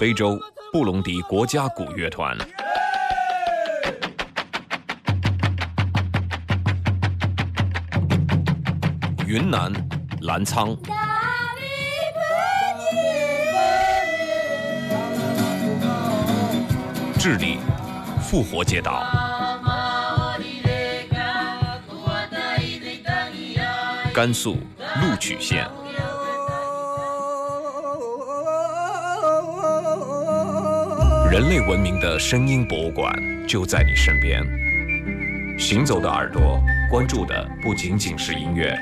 非洲布隆迪国家鼓乐团。云南澜沧，智利复活节岛，甘肃录曲县，人类文明的声音博物馆就在你身边。行走的耳朵，关注的不仅仅是音乐。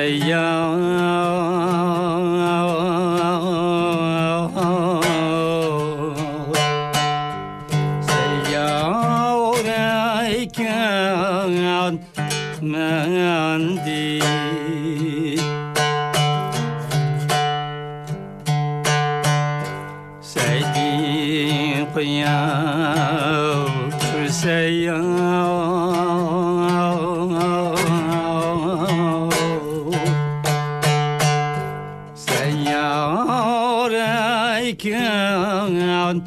一样。count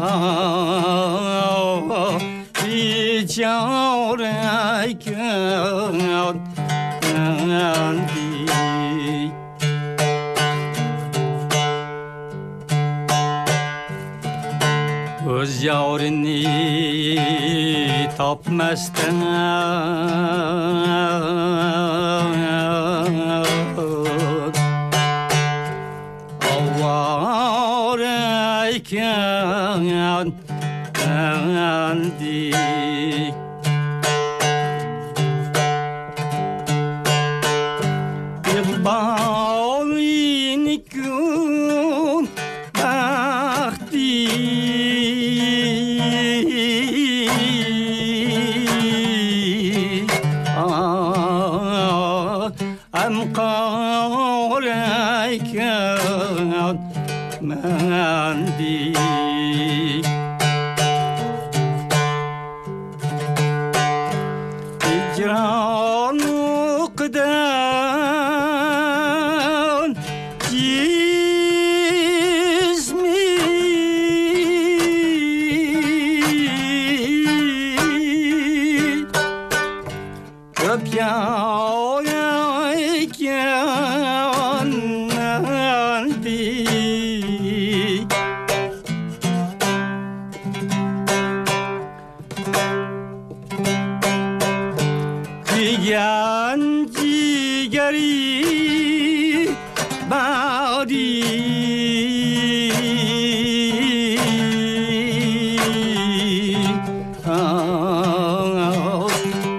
啊，一叫来个。Öz yarini tapmazdan قولك من بي هجران وقدام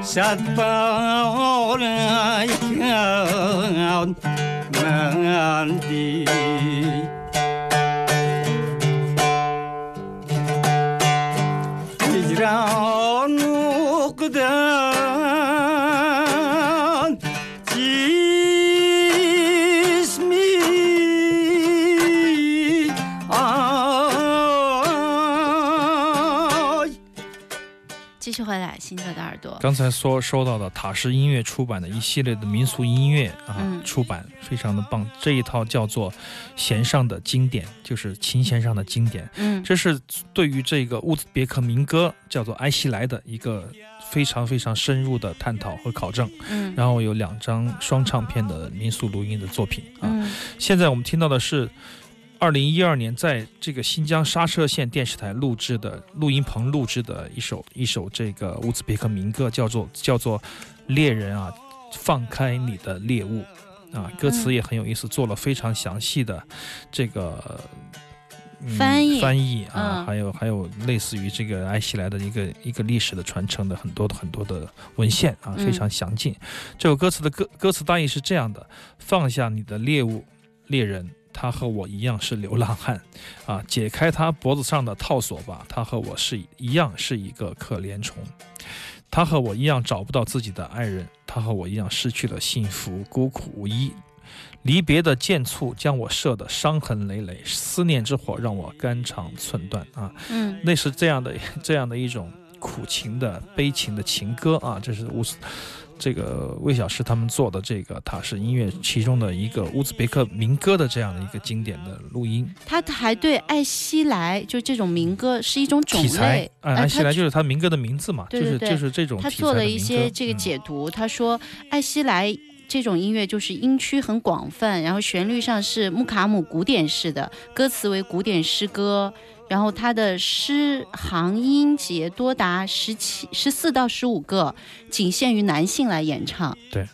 sa power ng 刚才说说到的塔式音乐出版的一系列的民俗音乐啊，嗯出版非常的棒。这一套叫做弦上的经典，就是琴弦上的经典。嗯这是对于这个乌兹别克民歌叫做埃希莱的一个非常非常深入的探讨和考证。嗯然后有两张双唱片的民俗录音的作品啊。嗯现在我们听到的是。二零一二年，在这个新疆莎车县电视台录制的录音棚录制的一首一首这个乌兹别克民歌，叫做叫做《猎人啊，放开你的猎物》啊，歌词也很有意思，做了非常详细的这个、嗯翻译翻译啊，嗯还有还有类似于这个埃希莱的一个一个历史的传承的很多的很多的文献啊，嗯非常详尽。这首歌词的歌歌词大意是这样的：放下你的猎物，猎人。他和我一样是流浪汉，啊，解开他脖子上的套索吧。他和我是一样是一个可怜虫，他和我一样找不到自己的爱人，他和我一样失去了幸福，孤苦无依。离别的箭簇将我射得伤痕累累，思念之火让我肝肠寸断啊！嗯那是这样的这样的一种苦情的悲情的情歌啊，这是这个魏小师他们做的这个塔式音乐其中的一个乌兹别克民歌的这样的一个经典的录音他还对艾希莱就这种民歌是一种种类，，啊，呃他安希莱就是他民歌的名字嘛，对对对就是就是这种他做了一些这个嗯解读，他说艾希莱。这种音乐就是音区很广泛，然后旋律上是穆卡姆古典式的，歌词为古典诗歌，然后它的诗行音节多达十七、十四到十五个，仅限于男性来演唱。对，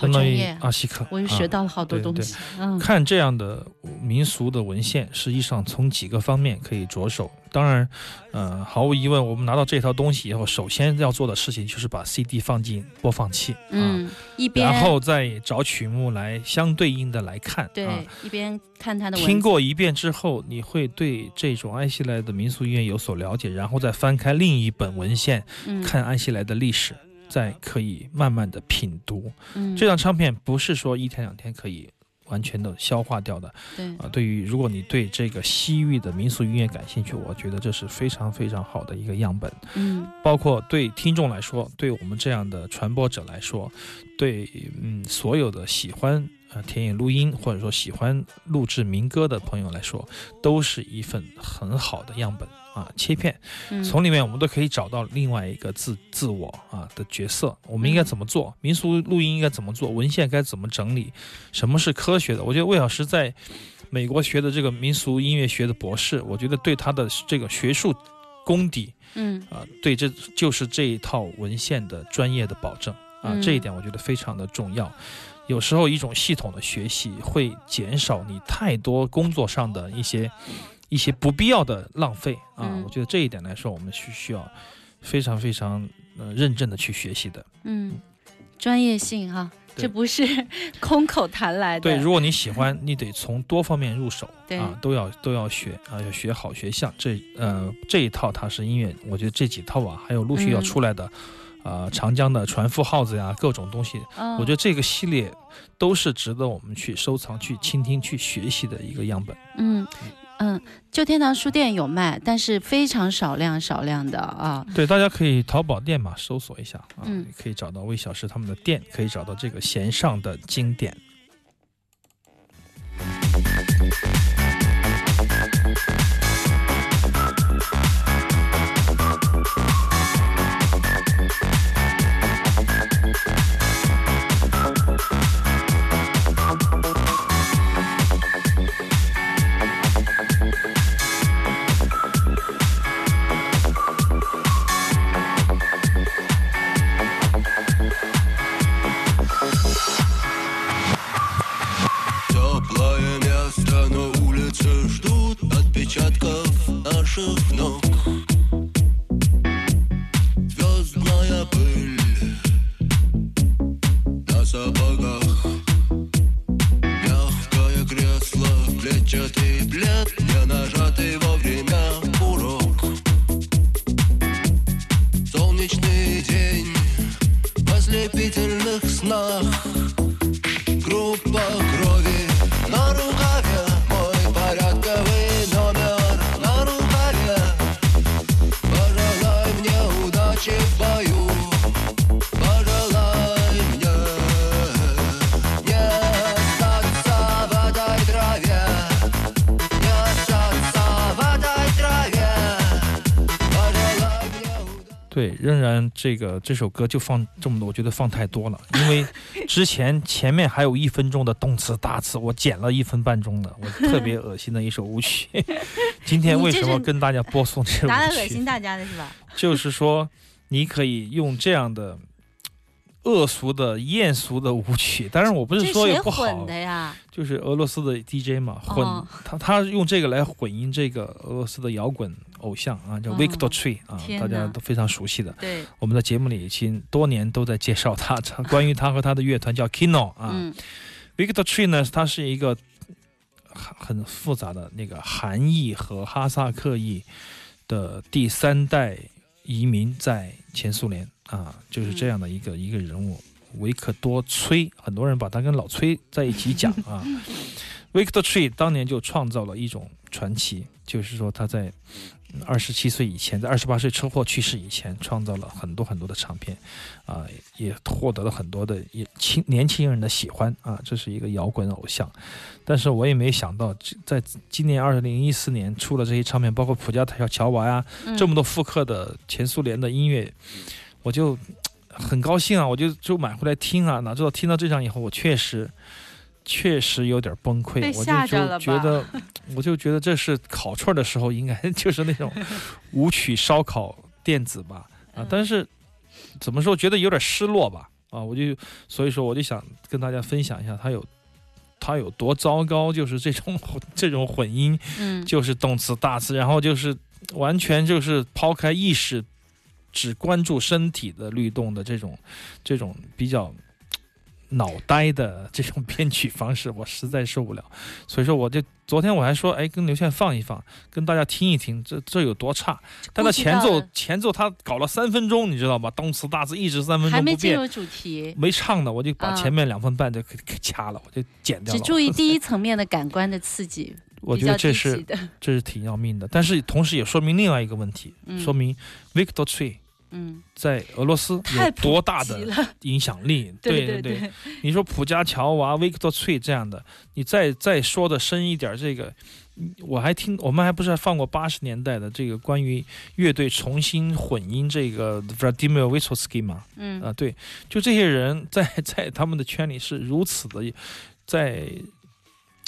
相当于阿西克，我又啊学到了好多对对东西。嗯看这样的民俗的文献，实际上从几个方面可以着手。当然，呃，毫无疑问，我们拿到这套东西以后，首先要做的事情就是把 CD 放进播放器，啊，嗯，一边然后再找曲目来相对应的来看，对、啊。一边看它的听过一遍之后，你会对这种安息来的民俗音乐有所了解，然后再翻开另一本文献，嗯看安息来的历史，再可以慢慢的品读。嗯这张唱片不是说一天两天可以完全的消化掉的对啊。对于如果你对这个西域的民俗音乐感兴趣，我觉得这是非常非常好的一个样本。嗯包括对听众来说，对我们这样的传播者来说，对嗯所有的喜欢呃田野录音或者说喜欢录制民歌的朋友来说，都是一份很好的样本啊切片。嗯从里面我们都可以找到另外一个自自我啊的角色，我们应该怎么做？民俗录音应该怎么做？文献该怎么整理？什么是科学的？我觉得魏老师在美国学的这个民俗音乐学的博士，我觉得对他的这个学术功底嗯啊，对，这就是这一套文献的专业的保证啊，嗯这一点我觉得非常的重要。有时候一种系统的学习会减少你太多工作上的一些一些不必要的浪费啊，嗯我觉得这一点来说，我们是需要非常非常呃认真的去学习的。嗯，专业性哈，对这不是 空口谈来的。对，如果你喜欢，你得从多方面入手对啊，都要都要学啊，要学好学像。这呃这一套它是音乐，我觉得这几套啊，还有陆续要嗯出来的。啊，长江的船夫号子呀，各种东西，哦我觉得这个系列都是值得我们去收藏、去倾听、去学习的一个样本。嗯嗯，旧天堂书店有卖，但是非常少量少量的啊。对，大家可以淘宝店嘛搜索一下啊，嗯可以找到魏小时他们的店，可以找到这个弦上的经典。Группа крови 对，仍然这个这首歌就放这么多，我觉得放太多了，因为 之前前面还有一分钟的动词大词，我剪了一分半钟的，我特别恶心的一首舞曲。今天为什么跟大家播送这首舞曲拿来恶心？大家的是吧？就是说，你可以用这样的恶俗的、艳俗的舞曲，当然我不是说也不好混的，呀？就是俄罗斯的 DJ 嘛，混、哦他他用这个来混音这个俄罗斯的摇滚偶像啊，叫哦 Victor Tree 啊，大家都非常熟悉的。对，我们在节目里已经多年都在介绍他，他关于他和他的乐团叫 Kino 啊。嗯 Victor Tree 呢，他是一个很很复杂的那个韩裔和哈萨克裔的第三代移民在前苏联啊，就是这样的一个、一个人物。维克多·崔，很多人把他跟老崔在一起讲啊。Victor Tree 当年就创造了一种传奇，就是说他在二十七岁以前，在二十八岁车祸去世以前，创造了很多很多的唱片，啊，也获得了很多的也青年轻人的喜欢啊，这是一个摇滚偶像。但是我也没想到，在今年二零一四年出了这些唱片，包括普加条乔娃呀，嗯这么多复刻的前苏联的音乐，我就很高兴啊，我就就买回来听啊。哪知道听到这张以后，我确实确实有点崩溃，我就就觉得，我就觉得这是烤串的时候应该 就是那种 舞曲烧烤电子吧啊嗯，但是怎么说，觉得有点失落吧啊，我就所以说我就想跟大家分享一下它有。它有多糟糕？就是这种这种混音，嗯，就是动词大词，然后就是完全就是抛开意识，只关注身体的律动的这种这种比较脑呆的这种编曲方式，我实在受不了。所以说，我就昨天我还说，哎，跟刘倩放一放，跟大家听一听，这这有多差？但他前奏前奏他搞了三分钟，你知道吗？动词大字一直三分钟不变。没进入主题，没唱呢，我就把啊前面两分半就给给掐了，我就剪掉了。只注意第一层面的感官的刺激，我觉得这是，这是挺要命的，但是同时也说明另外一个问题，嗯说明 Victor Tree 嗯，在俄罗斯有多大的，影响力。对对对，你说普加乔娃、Victor Tree 这样的，你再再说的深一点，这个嗯我还听，我们还不是还放过八十年代的这个关于乐队重新混音这个 Vladimir Vysotsky 嘛？嗯。啊，对，就这些人在在他们的圈里是如此的，在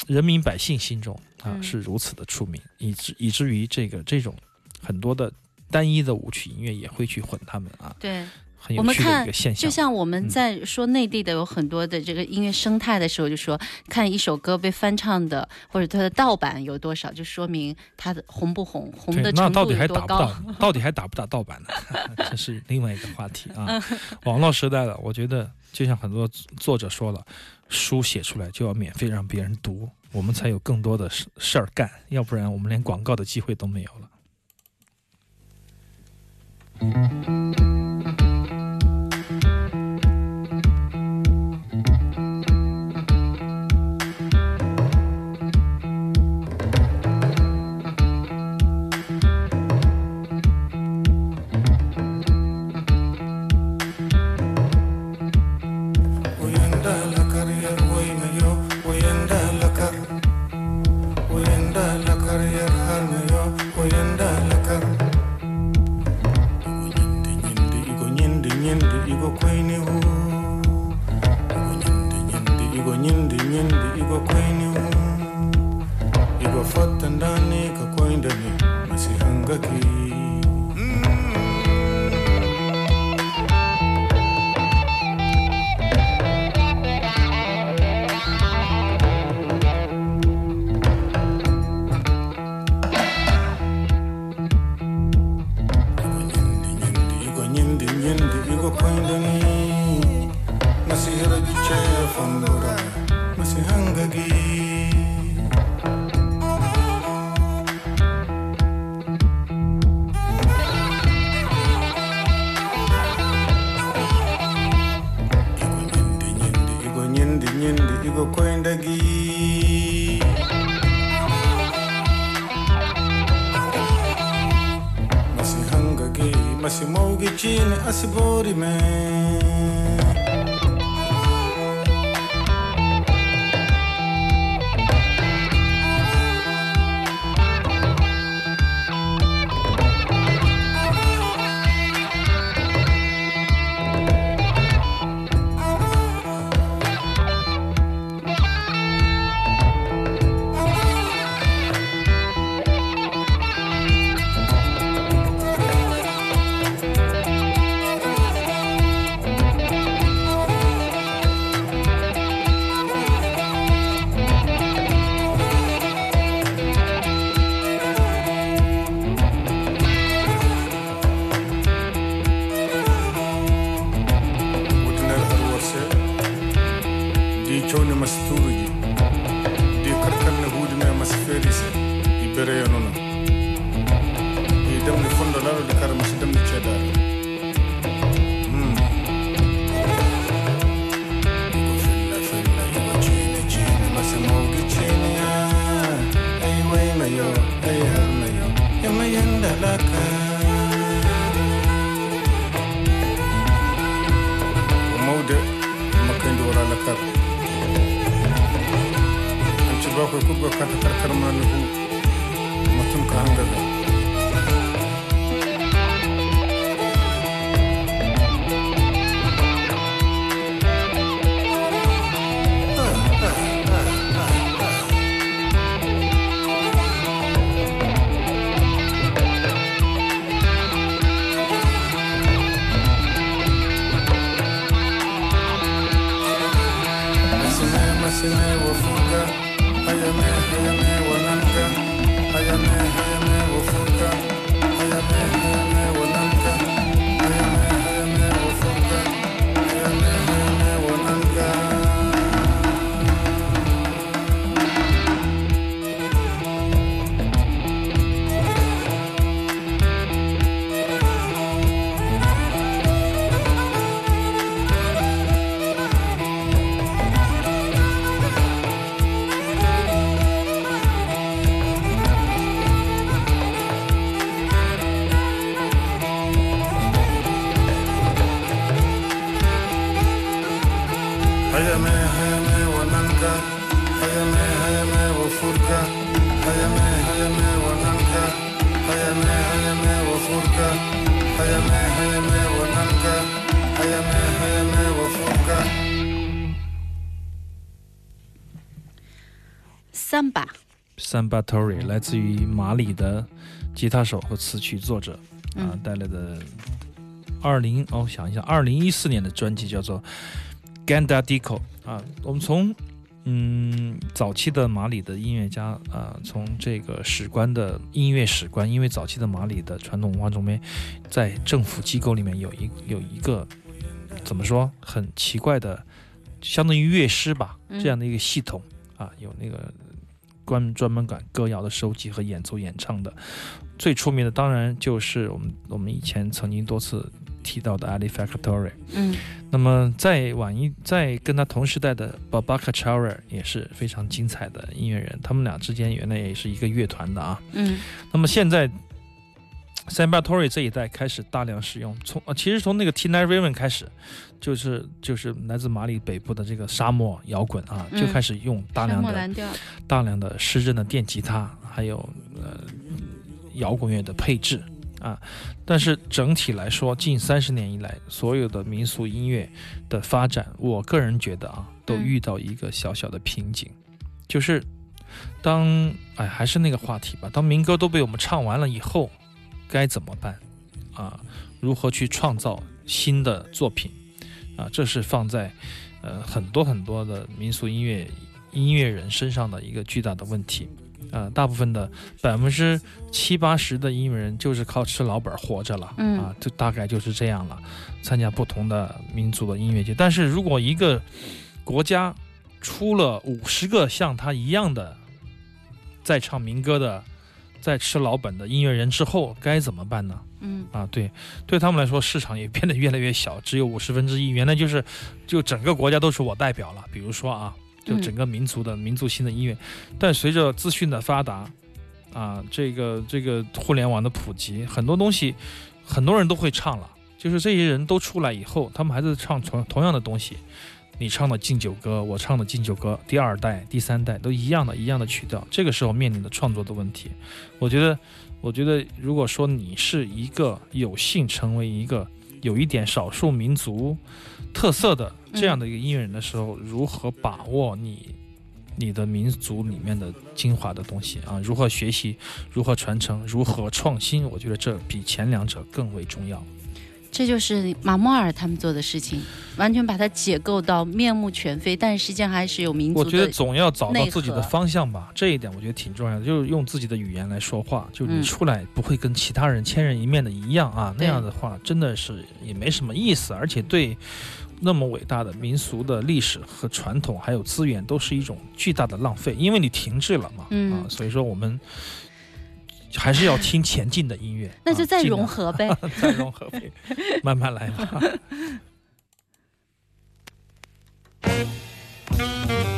人民百姓心中啊、嗯。是如此的出名，以至以至于这个这种很多的单一的舞曲音乐也会去混他们啊，对。很有趣的我们看一个现象。就像我们嗯在说内地的有很多的这个音乐生态的时候，就说看一首歌被翻唱的或者它的盗版有多少，就说明它的红不红，红的程度那到底还有多高。打不打？到底还打不打盗版呢？这是另外一个话题啊。嗯 网络时代了，我觉得就像很多作者说了，书写出来就要免费让别人读，我们才有更多的事事儿干，要不然我们连广告的机会都没有了。Mm-hmm. 三把，Samba Tori 来自于马里的吉他手和词曲作者啊、嗯带来的二零哦想一下，二零一四年的专辑叫做 Ganda Dico 啊。我们从嗯早期的马里的音乐家啊，从这个史观的音乐史观，因为早期的马里的传统文化中间，在政府机构里面有一有一个怎么说很奇怪的，相当于乐师吧嗯这样的一个系统啊，有那个。专专门管歌谣的收集和演奏演唱的，最出名的当然就是我们我们以前曾经多次提到的 Ali Factory。嗯那么再晚一再跟他同时代的 Babaka c h a r a 也是非常精彩的音乐人，他们俩之间原来也是一个乐团的啊。嗯那么现在 Samba Tori 这一代开始大量使用，从呃其实从那个 Tina Raven 开始，就是就是来自马里北部的这个沙漠摇滚啊，嗯就开始用大量的大量的失真的电吉他，还有呃摇滚乐的配置啊。但是整体来说，近三十年以来，所有的民俗音乐的发展，我个人觉得啊，都嗯遇到一个小小的瓶颈，就是当哎还是那个话题吧，当民歌都被我们唱完了以后，该怎么办啊？如何去创造新的作品啊？这是放在呃很多很多的民俗音乐音乐人身上的一个巨大的问题。啊，大部分的百分之七八十的音乐人就是靠吃老本活着了，嗯啊，就大概就是这样了。参加不同的民族的音乐节，但是如果一个国家出了五十个像他一样的在唱民歌的、在吃老本的音乐人之后，该怎么办呢？嗯啊，对，对他们来说，市场也变得越来越小，只有五十分之一。原来就是，就整个国家都是我代表了。比如说啊，就嗯整个民族的、民族性的音乐，但随着资讯的发达，啊，这个这个互联网的普及，很多东西，很多人都会唱了。就是这些人都出来以后，他们还在唱同同样的东西。你唱的敬酒歌，我唱的敬酒歌，第二代、第三代都一样的，一样的曲调。这个时候面临的创作的问题，我觉得，我觉得，如果说你是一个有幸成为一个有一点少数民族特色的这样的一个音乐人的时候，如何把握你你的民族里面的精华的东西啊？如何学习，如何传承，如何创新？我觉得这比前两者更为重要。这就是马莫尔他们做的事情，完全把它解构到面目全非，但是实际上还是有民族。我觉得总要找到自己的方向吧，这一点我觉得挺重要的，就是用自己的语言来说话，就是你嗯出来不会跟其他人千人一面的一样啊，那样的话真的是也没什么意思，而且对那么伟大的民俗的历史和传统，还有资源，都是一种巨大的浪费，因为你停滞了嘛，嗯啊，所以说我们还是要听前进的音乐，那就再融合呗。再融合呗，慢慢来吧。这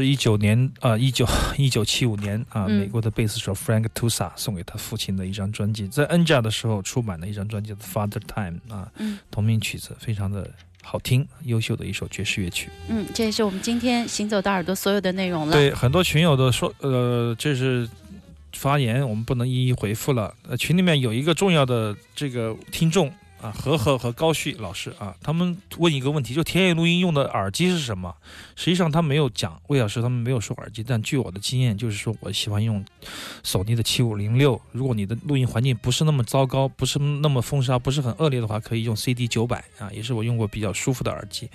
是一九年啊，一九 一九七五年啊，嗯美国的贝斯手 Frank Tusa 送给他父亲的一张专辑，在 N 家的时候出版的一张专辑《Father Time》啊，嗯同名曲子非常的好听，优秀的一首爵士乐曲。嗯，这也是我们今天行走的耳朵所有的内容了。对，很多群友的说，呃，这是发言，我们不能一一回复了。呃，群里面有一个重要的这个听众啊，何何和高旭老师啊，他们问一个问题，就田野录音用的耳机是什么？实际上他没有讲，魏老师他们没有说耳机，但据我的经验，就是说我喜欢用索尼的七五零六。如果你的录音环境不是那么糟糕，不是那么风沙，不是很恶劣的话，可以用 CD 九百啊，也是我用过比较舒服的耳机。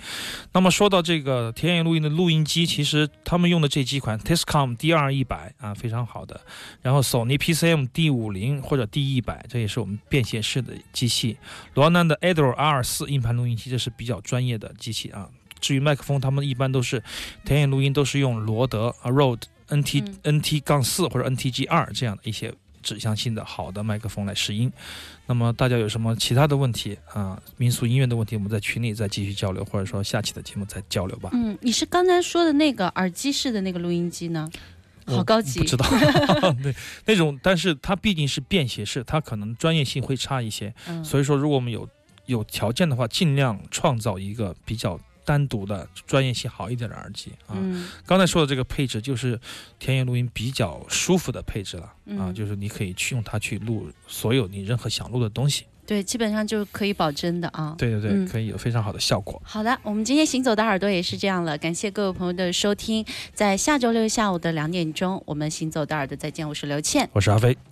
那么说到这个田野录音的录音机，其实他们用的这几款 Tiscom DR 一百啊，非常好的。然后索尼 PCM D 五零或者 D 一百，这也是我们便携式的机器。罗南的 Adro R 四硬盘录音机，这是比较专业的机器啊。至于麦克风，他们一般都是田野录音都是用罗德啊 Rode NT、嗯 NT 杠四或者 NTG 二这样的一些指向性的好的麦克风来试音。那么大家有什么其他的问题啊？民俗音乐的问题，我们在群里再继续交流，或者说下期的节目再交流吧。嗯，你是刚才说的那个耳机式的那个录音机呢？我好高级不知道，对那种，但是它毕竟是便携式，它可能专业性会差一些。嗯，所以说，如果我们有有条件的话，尽量创造一个比较单独的、专业性好一点的耳机啊。嗯刚才说的这个配置就是田野录音比较舒服的配置了啊，嗯就是你可以去用它去录所有你任何想录的东西。对，基本上就可以保真的啊。对对对，嗯可以有非常好的效果。好的，我们今天行走的耳朵也是这样了，感谢各位朋友的收听，在下周六下午的两点钟，我们行走的耳朵再见，我是刘倩。我是阿飞。